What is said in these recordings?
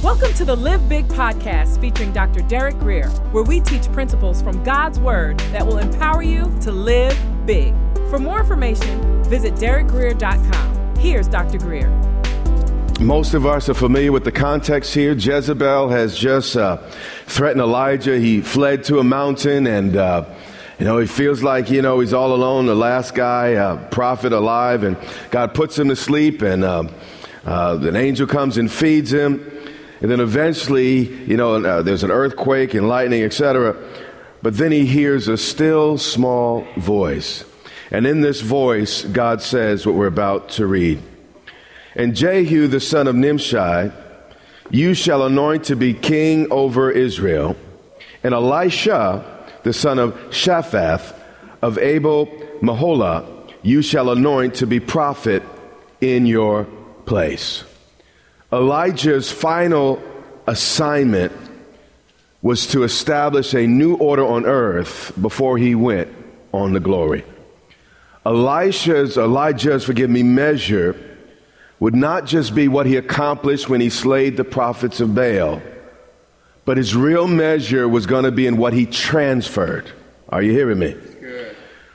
Welcome to the Live Big podcast featuring Dr. Derek Greer, where we teach principles from God's Word that will empower you to live big. For more information, visit derekgreer.com. Here's Dr. Greer. Most of us are familiar with the context here. Jezebel has just uh, threatened Elijah. He fled to a mountain and, uh, you know, he feels like, you know, he's all alone, the last guy, uh, prophet alive, and God puts him to sleep, and uh, an angel comes and feeds him. And then eventually, you know, uh, there's an earthquake and lightning, etc. But then he hears a still small voice. And in this voice, God says what we're about to read. And Jehu, the son of Nimshi, you shall anoint to be king over Israel. And Elisha, the son of Shaphat of Abel Meholah, you shall anoint to be prophet in your place. Elijah's final assignment was to establish a new order on earth before he went on the glory. Elisha's, Elijah's, forgive me, measure would not just be what he accomplished when he slayed the prophets of Baal, but his real measure was going to be in what he transferred. Are you hearing me?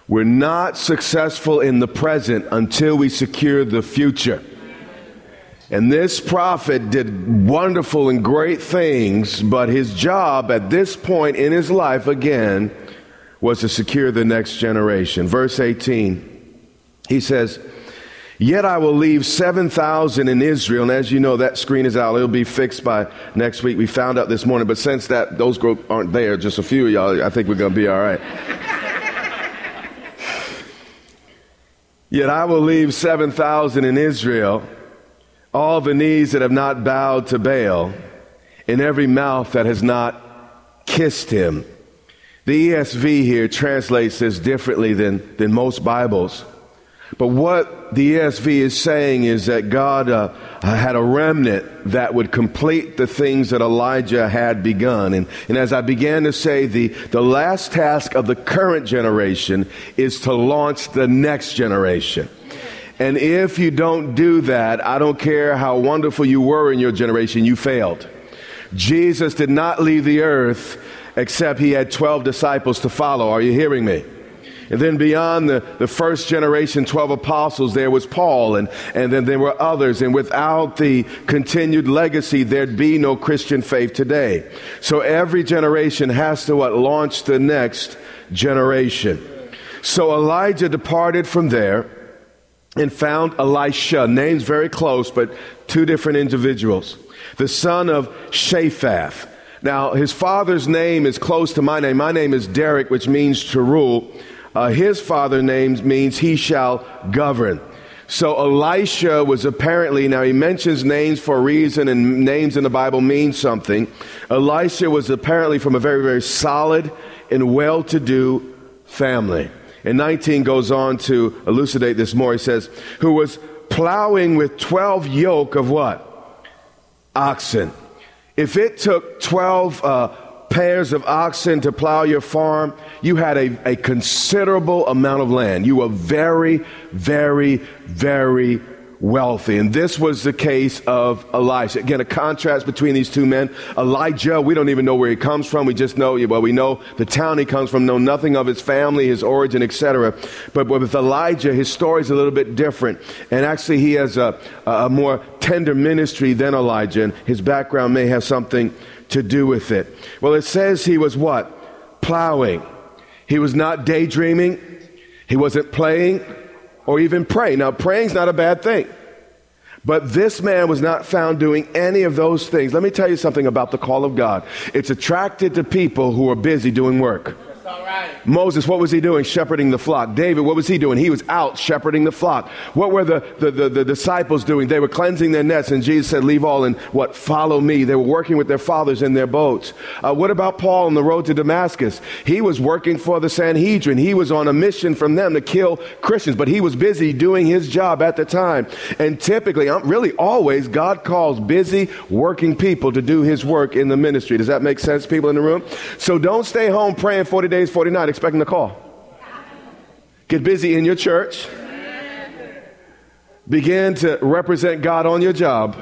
We're not successful in the present until we secure the future. And this prophet did wonderful and great things, but his job at this point in his life, again, was to secure the next generation. Verse 18, he says, Yet I will leave 7,000 in Israel. And as you know, that screen is out. It'll be fixed by next week. We found out this morning. But since that those group aren't there, just a few of y'all, I think we're going to be all right. Yet I will leave 7,000 in Israel all the knees that have not bowed to Baal, and every mouth that has not kissed him. The ESV here translates this differently than, than most Bibles. But what the ESV is saying is that God uh, had a remnant that would complete the things that Elijah had begun. And, and as I began to say, the, the last task of the current generation is to launch the next generation. And if you don't do that, I don't care how wonderful you were in your generation, you failed. Jesus did not leave the earth except he had 12 disciples to follow. Are you hearing me? And then beyond the, the first generation, 12 apostles, there was Paul, and, and then there were others. And without the continued legacy, there'd be no Christian faith today. So every generation has to what? Launch the next generation. So Elijah departed from there and found Elisha. Names very close, but two different individuals. The son of Shaphat. Now, his father's name is close to my name. My name is Derek, which means to rule. Uh, his father's name means he shall govern. So Elisha was apparently, now he mentions names for a reason, and names in the Bible mean something. Elisha was apparently from a very, very solid and well to do family. And 19 goes on to elucidate this more. He says, who was plowing with 12 yoke of what? Oxen. If it took 12 uh, pairs of oxen to plow your farm, you had a, a considerable amount of land. You were very, very, very wealthy. And this was the case of Elijah. Again, a contrast between these two men. Elijah, we don't even know where he comes from. We just know, well, we know the town he comes from, know nothing of his family, his origin, etc. But with Elijah, his story is a little bit different. And actually, he has a, a more tender ministry than Elijah, and his background may have something to do with it. Well, it says he was what? Plowing. He was not daydreaming. He wasn't playing or even pray. Now, praying's not a bad thing. But this man was not found doing any of those things. Let me tell you something about the call of God. It's attracted to people who are busy doing work. Moses, what was he doing? Shepherding the flock. David, what was he doing? He was out shepherding the flock. What were the, the, the, the, disciples doing? They were cleansing their nets, and Jesus said, Leave all and what? Follow me. They were working with their fathers in their boats. Uh, what about Paul on the road to Damascus? He was working for the Sanhedrin. He was on a mission from them to kill Christians, but he was busy doing his job at the time. And typically, um, really always, God calls busy working people to do his work in the ministry. Does that make sense, people in the room? So don't stay home praying 40 days, 40 nights expecting a call. Get busy in your church. Begin to represent God on your job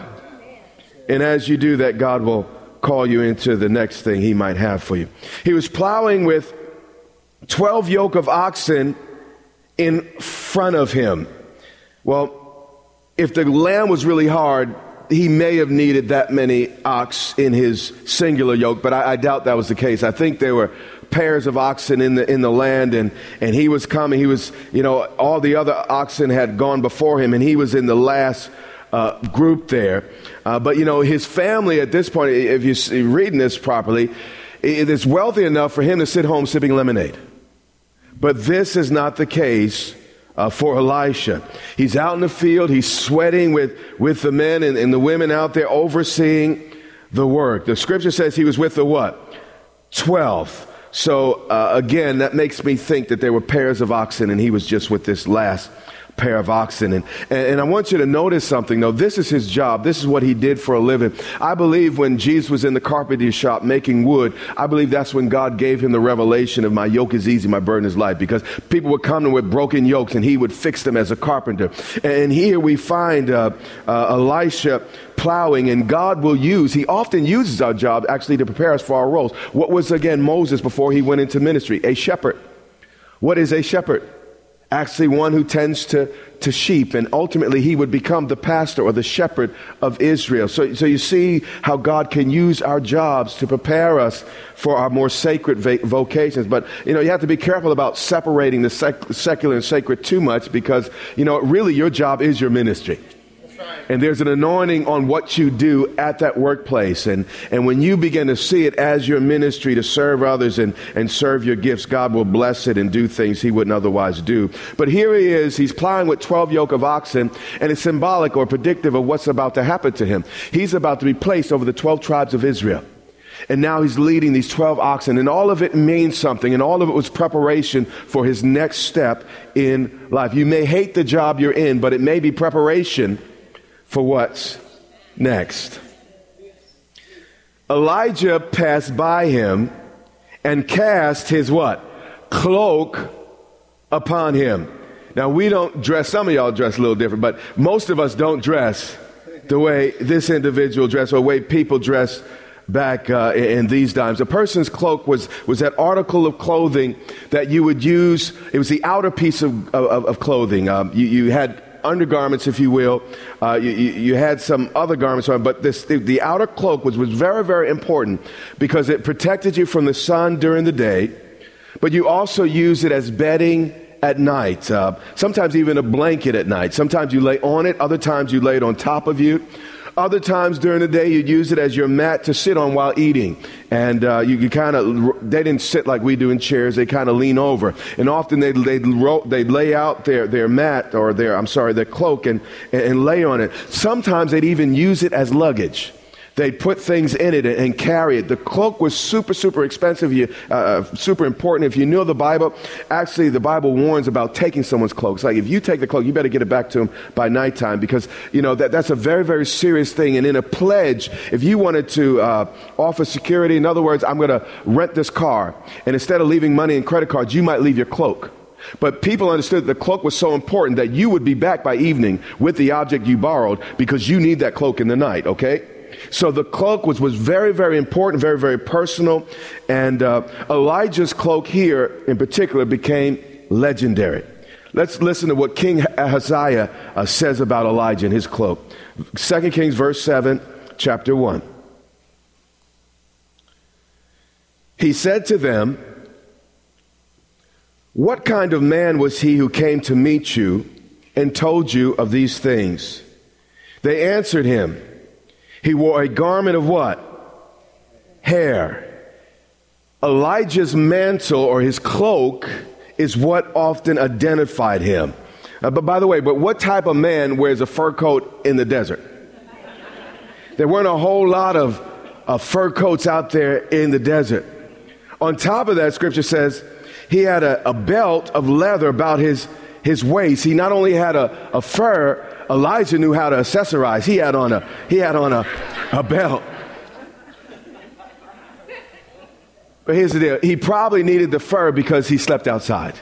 And as you do that, God will call you into the next thing He might have for you. He was plowing with 12 yoke of oxen in front of him. Well, if the land was really hard, he may have needed that many ox in his singular yoke, but I, I, doubt that was the case. I think there were pairs of oxen in the in the land, and and he was coming. He was, you know, all the other oxen had gone before him, and he was in the last uh, group there. Uh, but you know, his family at this point, if you're reading this properly, it is wealthy enough for him to sit home sipping lemonade. But this is not the case uh, for Elisha. He's out in the field, he's sweating with, with the men and, and the women out there overseeing the work. The scripture says he was with the what? Twelve. So uh, again, that makes me think that there were pairs of oxen and he was just with this last pair of oxen. And, and I want you to notice something, though. This is his job. This is what he did for a living. I believe when Jesus was in the carpenter shop making wood, I believe that's when God gave him the revelation of my yoke is easy, my burden is light, because people would come with broken yokes and he would fix them as a carpenter. And here we find uh, uh, Elisha plowing, and God will use, He often uses our job actually to prepare us for our roles. What was again Moses before he went into ministry? A shepherd. What is a shepherd? Actually one who tends to, to sheep, and ultimately he would become the pastor or the shepherd of Israel. So, so you see how God can use our jobs to prepare us for our more sacred vocations. But, you know, you have to be careful about separating the sec- secular and sacred too much because, you know, really your job is your ministry. And there's an anointing on what you do at that workplace. And, and when you begin to see it as your ministry to serve others and, and serve your gifts, God will bless it and do things he wouldn't otherwise do. But here he is, he's plowing with 12 yoke of oxen, and it's symbolic or predictive of what's about to happen to him. He's about to be placed over the 12 tribes of Israel. And now he's leading these 12 oxen, and all of it means something, and all of it was preparation for his next step in life. You may hate the job you're in, but it may be preparation for what's next. Elijah passed by him and cast his what? Cloak upon him. Now we don't dress, some of y'all dress a little different, but most of us don't dress the way this individual dressed or the way people dress back uh, in these times. A person's cloak was, was that article of clothing that you would use. It was the outer piece of, of, of clothing. Um, you, you had undergarments, if you will. Uh, you, you, had some other garments on, but this, the, the outer cloak was, was very, very important because it protected you from the sun during the day, but you also used it as bedding at night. Uh, sometimes even a blanket at night. Sometimes you lay on it, other times you lay it on top of you. Other times during the day, you'd use it as your mat to sit on while eating. And uh, you, could kind of, they didn't sit like we do in chairs, they kind of lean over. And often they'd, they'd, ro- they'd lay out their, their mat or their, I'm sorry, their cloak and, and lay on it. Sometimes they'd even use it as luggage. They'd put things in it and carry it. The cloak was super, super expensive, uh, uh, super important. If you knew the Bible, actually, the Bible warns about taking someone's cloak. It's like if you take the cloak, you better get it back to them by nighttime because, you know, that, that's a very, very serious thing. And in a pledge, if you wanted to uh, offer security, in other words, I'm going to rent this car, and instead of leaving money and credit cards, you might leave your cloak. But people understood the cloak was so important that you would be back by evening with the object you borrowed because you need that cloak in the night, okay? So the cloak was, was very, very important, very, very personal. And uh, Elijah's cloak here in particular became legendary. Let's listen to what King Ahaziah uh, says about Elijah and his cloak. 2 Kings, verse 7, chapter 1. He said to them, What kind of man was he who came to meet you and told you of these things? They answered him, he wore a garment of what? Hair. Elijah's mantle or his cloak is what often identified him. Uh, but by the way, but what type of man wears a fur coat in the desert? There weren't a whole lot of fur coats out there in the desert. On top of that, scripture says he had a, a belt of leather about his, his waist. He not only had a, a fur, Elijah knew how to accessorize. He had on a, he had on a, a belt. But here's the deal. He probably needed the fur because he slept outside.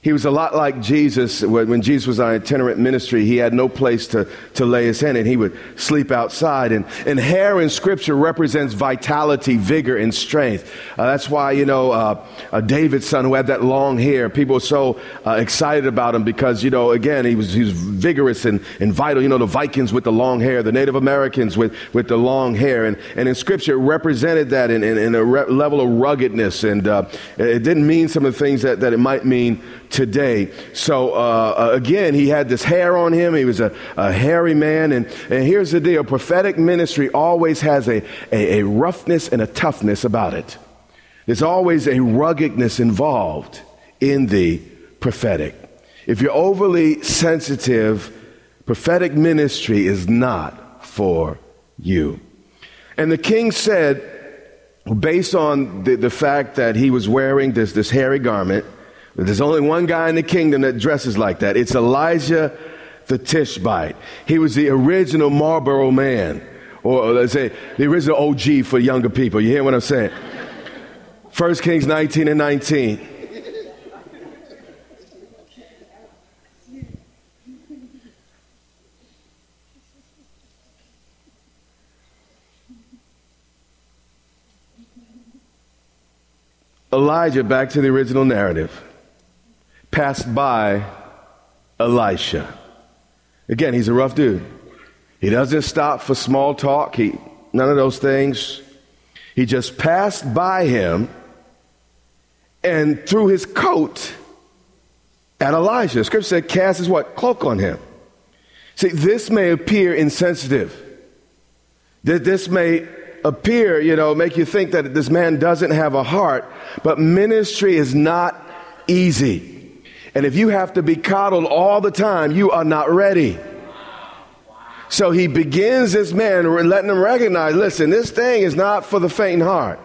He was a lot like Jesus. When Jesus was on itinerant ministry, he had no place to, to lay his head, and he would sleep outside. And, and hair in Scripture represents vitality, vigor, and strength. Uh, that's why, you know, uh, uh, David's son who had that long hair, people were so uh, excited about him because, you know, again, he was, he was vigorous and, and vital. You know, the Vikings with the long hair, the Native Americans with, with the long hair. And, and in Scripture, it represented that in, in, in a re- level of ruggedness. And uh, it didn't mean some of the things that, that it might mean today. So uh, uh, again, he had this hair on him. He was a, a hairy man. And, and here's the deal prophetic ministry always has a, a, a roughness and a toughness about it. There's always a ruggedness involved in the prophetic. If you're overly sensitive, prophetic ministry is not for you. And the king said, based on the, the fact that he was wearing this, this hairy garment, there's only one guy in the kingdom that dresses like that. It's Elijah the Tishbite. He was the original Marlboro man, or uh, let's say the original OG for younger people. You hear what I'm saying? 1 Kings 19 and 19. Elijah, back to the original narrative passed by Elisha. Again, he's a rough dude. He doesn't stop for small talk, he, none of those things. He just passed by him and threw his coat at Elijah. Scripture said, cast his what? Cloak on him. See, this may appear insensitive. This may appear, you know, make you think that this man doesn't have a heart, but ministry is not easy. And if you have to be coddled all the time, you are not ready. So he begins this man letting him recognize listen, this thing is not for the faint heart.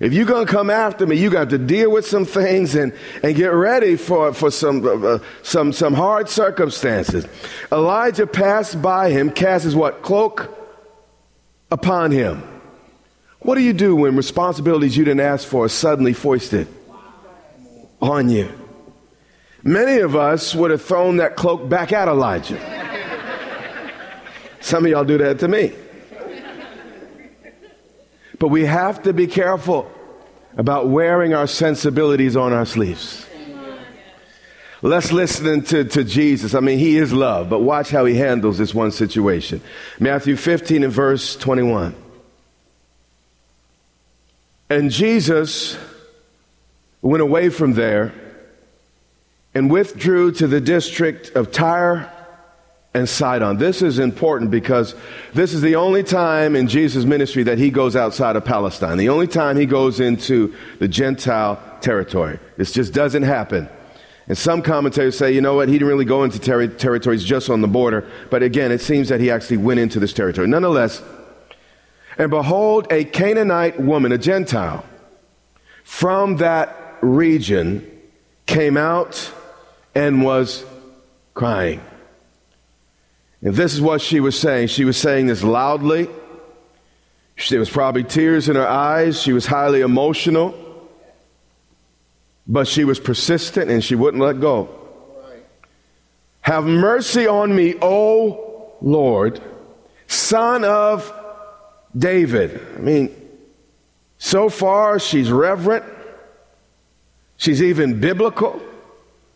If you're going to come after me, you got to deal with some things and, and get ready for, for some, uh, uh, some, some hard circumstances. Elijah passed by him, cast his what? Cloak upon him. What do you do when responsibilities you didn't ask for are suddenly foisted on you? Many of us would have thrown that cloak back at Elijah. Some of y'all do that to me. But we have to be careful about wearing our sensibilities on our sleeves. Let's listen to, to Jesus. I mean, he is love, but watch how he handles this one situation. Matthew 15 and verse 21. And Jesus went away from there and withdrew to the district of Tyre and Sidon. This is important because this is the only time in Jesus' ministry that he goes outside of Palestine, the only time he goes into the Gentile territory. This just doesn't happen. And some commentators say, you know what, he didn't really go into ter- territories just on the border. But again, it seems that he actually went into this territory. Nonetheless, and behold, a Canaanite woman, a Gentile, from that region came out and was crying. And this is what she was saying. She was saying this loudly. There was probably tears in her eyes. She was highly emotional. But she was persistent and she wouldn't let go. Have mercy on me, O Lord, son of David. I mean, so far she's reverent. She's even biblical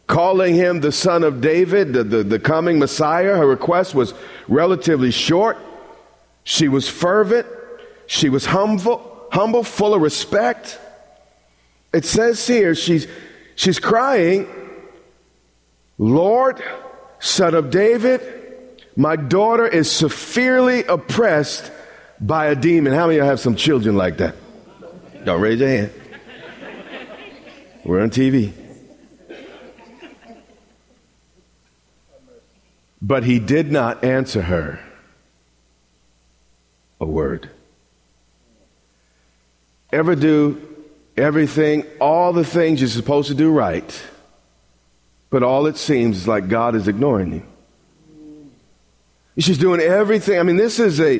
calling him the son of David, the, the, the, coming Messiah. Her request was relatively short. She was fervent. She was humble, humble, full of respect. It says here she's, she's crying, Lord, son of David, my daughter is severely oppressed by a demon. How many of you have some children like that? Don't raise your hand. We're on TV. But he did not answer her a word. Ever do everything, all the things you're supposed to do right, but all it seems is like God is ignoring you. She's doing everything. I mean, this is a,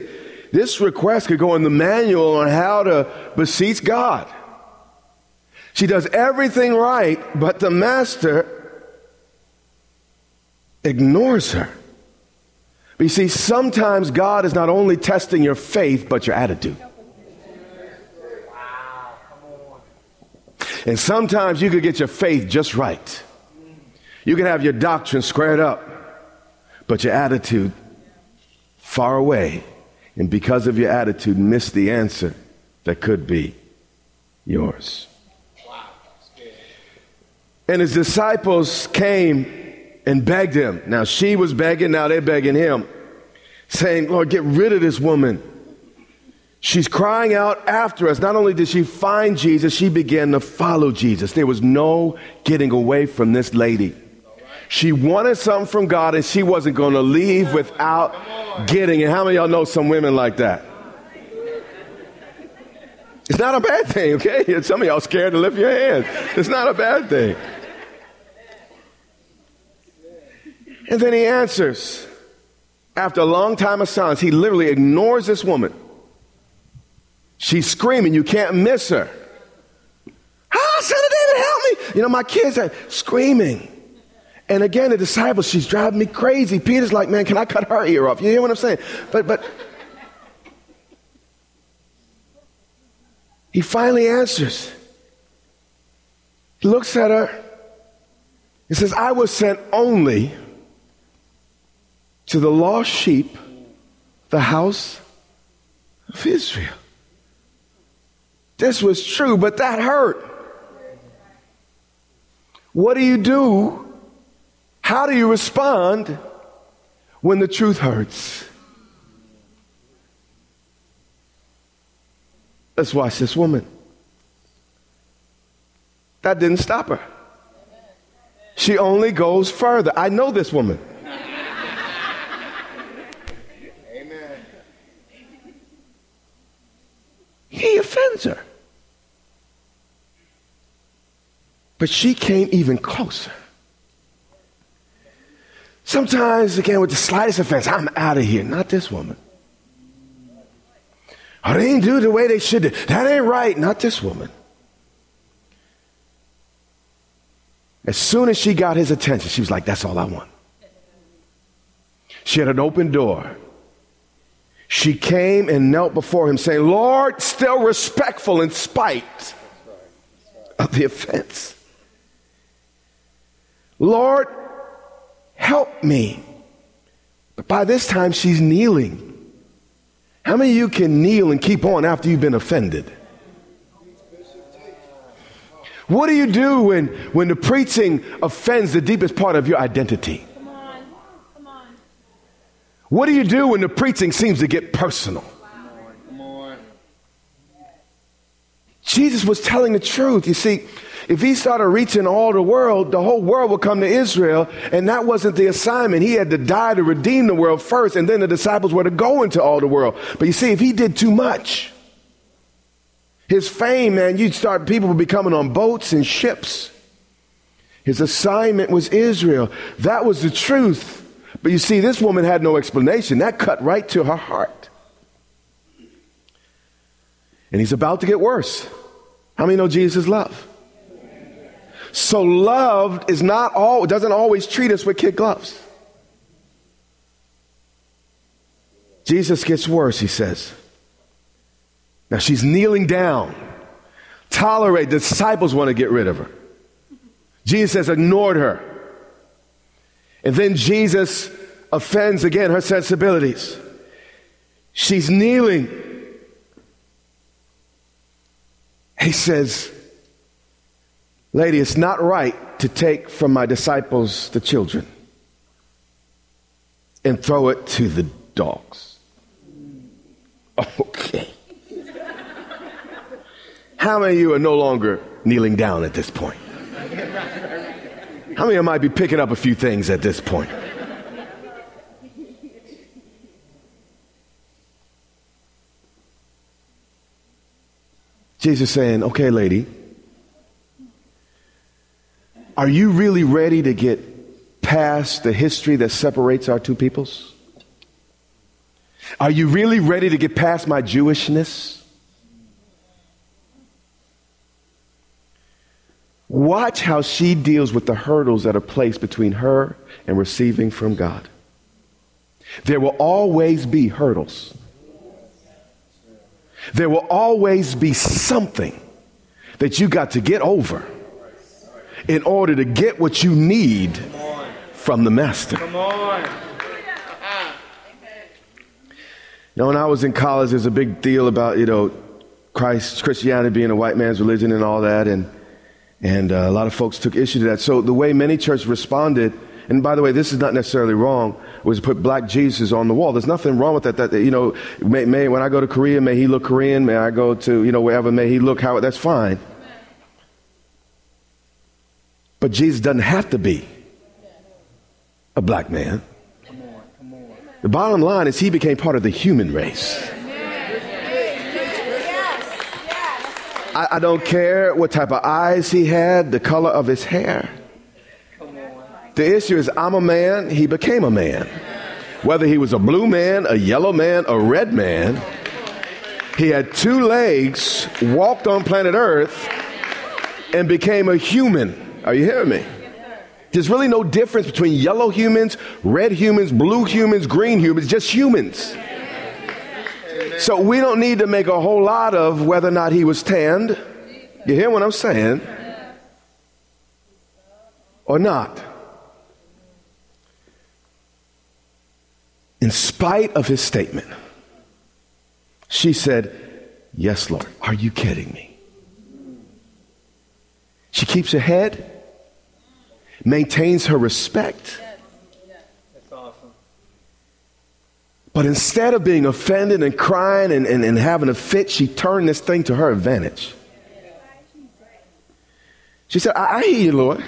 this request could go in the manual on how to beseech God. She does everything right, but the master ignores her. But you see, sometimes God is not only testing your faith, but your attitude. And sometimes you could get your faith just right. You can have your doctrine squared up, but your attitude far away. And because of your attitude, miss the answer that could be yours. And his disciples came and begged him. Now she was begging, now they're begging him, saying, Lord, get rid of this woman. She's crying out after us. Not only did she find Jesus, she began to follow Jesus. There was no getting away from this lady. She wanted something from God and she wasn't going to leave without getting it. How many of y'all know some women like that? It's not a bad thing, okay? Some of y'all scared to lift your hands. It's not a bad thing. And then he answers. After a long time of silence, he literally ignores this woman. She's screaming, you can't miss her. Ah, son of David, help me. You know, my kids are screaming. And again, the disciples, she's driving me crazy. Peter's like, man, can I cut her ear off? You hear what I'm saying? But, but, he finally answers. He looks at her. He says, I was sent only to the lost sheep, the house of Israel. This was true, but that hurt. What do you do? How do you respond when the truth hurts? Let's watch this woman. That didn't stop her. She only goes further. I know this woman. He offends her. But she came even closer. Sometimes, again, with the slightest offense, I'm out of here. Not this woman. Oh, they didn't do the way they should. That ain't right. Not this woman. As soon as she got his attention, she was like, That's all I want. She had an open door. She came and knelt before him, saying, Lord, still respectful in spite of the offense. Lord, help me. But by this time, she's kneeling. How many of you can kneel and keep on after you've been offended? What do you do when, when the preaching offends the deepest part of your identity? What do you do when the preaching seems to get personal? Jesus was telling the truth. You see, if he started reaching all the world, the whole world would come to Israel, and that wasn't the assignment. He had to die to redeem the world first, and then the disciples were to go into all the world. But you see, if he did too much, his fame, man, you'd start, people would be coming on boats and ships. His assignment was Israel. That was the truth. But you see, this woman had no explanation. That cut right to her heart. And he's about to get worse. How many know Jesus' love? So love is not all doesn't always treat us with kid gloves. Jesus gets worse, he says. Now she's kneeling down. Tolerate. Disciples want to get rid of her. Jesus has ignored her. And then Jesus offends again her sensibilities. She's kneeling. He says, Lady, it's not right to take from my disciples the children and throw it to the dogs. Okay. How many of you are no longer kneeling down at this point? How many of you might be picking up a few things at this point? Jesus saying, okay, lady, are you really ready to get past the history that separates our two peoples? Are you really ready to get past my Jewishness? Watch how she deals with the hurdles that are placed between her and receiving from God. There will always be hurdles. There will always be something that you got to get over in order to get what you need from the master. Come on. You know, when I was in college, there's a big deal about, you know, Christ, Christianity being a white man's religion and all that. And, and uh, a lot of folks took issue to that. So the way many churches responded, and by the way, this is not necessarily wrong, was to put black Jesus on the wall. There's nothing wrong with that. That, you know, may, may, when I go to Korea, may he look Korean. May I go to, you know, wherever, may he look how, that's fine. But Jesus doesn't have to be a black man. The bottom line is he became part of the human race. I, I, don't care what type of eyes he had, the color of his hair. The issue is I'm a man, he became a man. Whether he was a blue man, a yellow man, a red man, he had two legs, walked on planet Earth, and became a human. Are you hearing me? There's really no difference between yellow humans, red humans, blue humans, green humans, just humans. So we don't need to make a whole lot of whether or not he was tanned. You hear what I'm saying? Or not. In spite of his statement, she said, Yes, Lord. Are you kidding me? She keeps her head maintains her respect. But instead of being offended and crying and, and, and having a fit, she turned this thing to her advantage. She said, I, I hear you, Lord.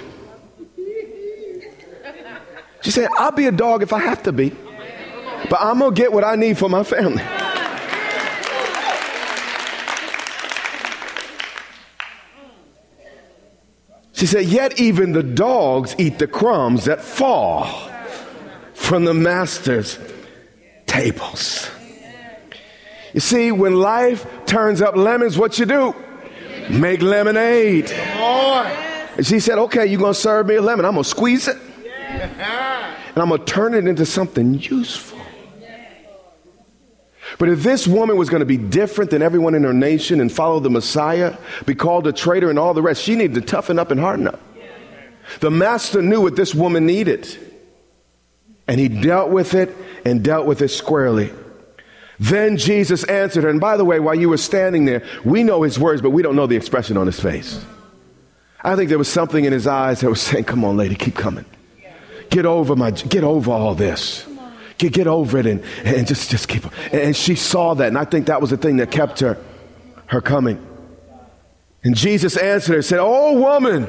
She said, I'll be a dog if I have to be, but I'm going to get what I need for my family. She said, Yet even the dogs eat the crumbs that fall from the master's tables. You see, when life turns up lemons, what you do? Make lemonade. And she said, Okay, you're going to serve me a lemon. I'm going to squeeze it. And I'm going to turn it into something useful. But if this woman was going to be different than everyone in her nation and follow the Messiah, be called a traitor and all the rest, she needed to toughen up and harden up. The master knew what this woman needed. And he dealt with it and dealt with it squarely. Then Jesus answered her. And by the way, while you were standing there, we know his words, but we don't know the expression on his face. I think there was something in his eyes that was saying, Come on, lady, keep coming. Get over my get over all this. Get, get over it and, and just, just keep. And she saw that, and I think that was the thing that kept her, her coming. And Jesus answered her and said, Oh, woman,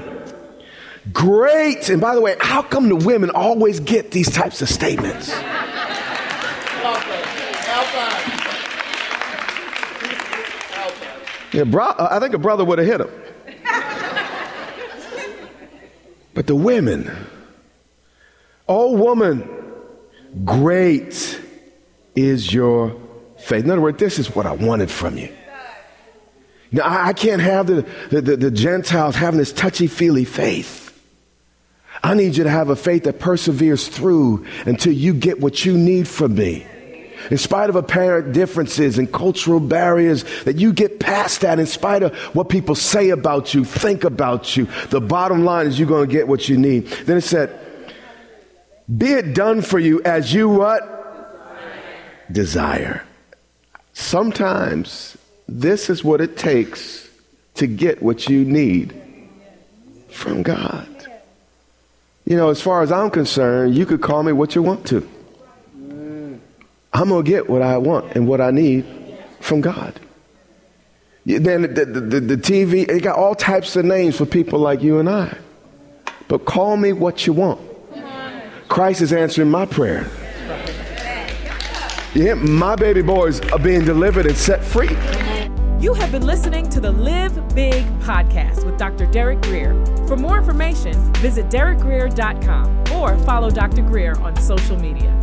great. And by the way, how come the women always get these types of statements? Yeah, bro, I think a brother would have hit him. But the women, oh woman, Great is your faith. In other words, this is what I wanted from you. Now, I can't have the, the, the, the Gentiles having this touchy feely faith. I need you to have a faith that perseveres through until you get what you need from me. In spite of apparent differences and cultural barriers, that you get past that in spite of what people say about you, think about you. The bottom line is you're going to get what you need. Then it said, be it done for you as you what? Desire. Sometimes this is what it takes to get what you need from God. You know, as far as I'm concerned, you could call me what you want to. I'm going to get what I want and what I need from God. Then the, the, the, TV, it got all types of names for people like you and I. But call me what you want. Christ is answering my prayer. Yeah, my baby boys are being delivered and set free. You have been listening to the Live Big podcast with Dr. Derek Greer. For more information, visit derekgreer.com or follow Dr. Greer on social media.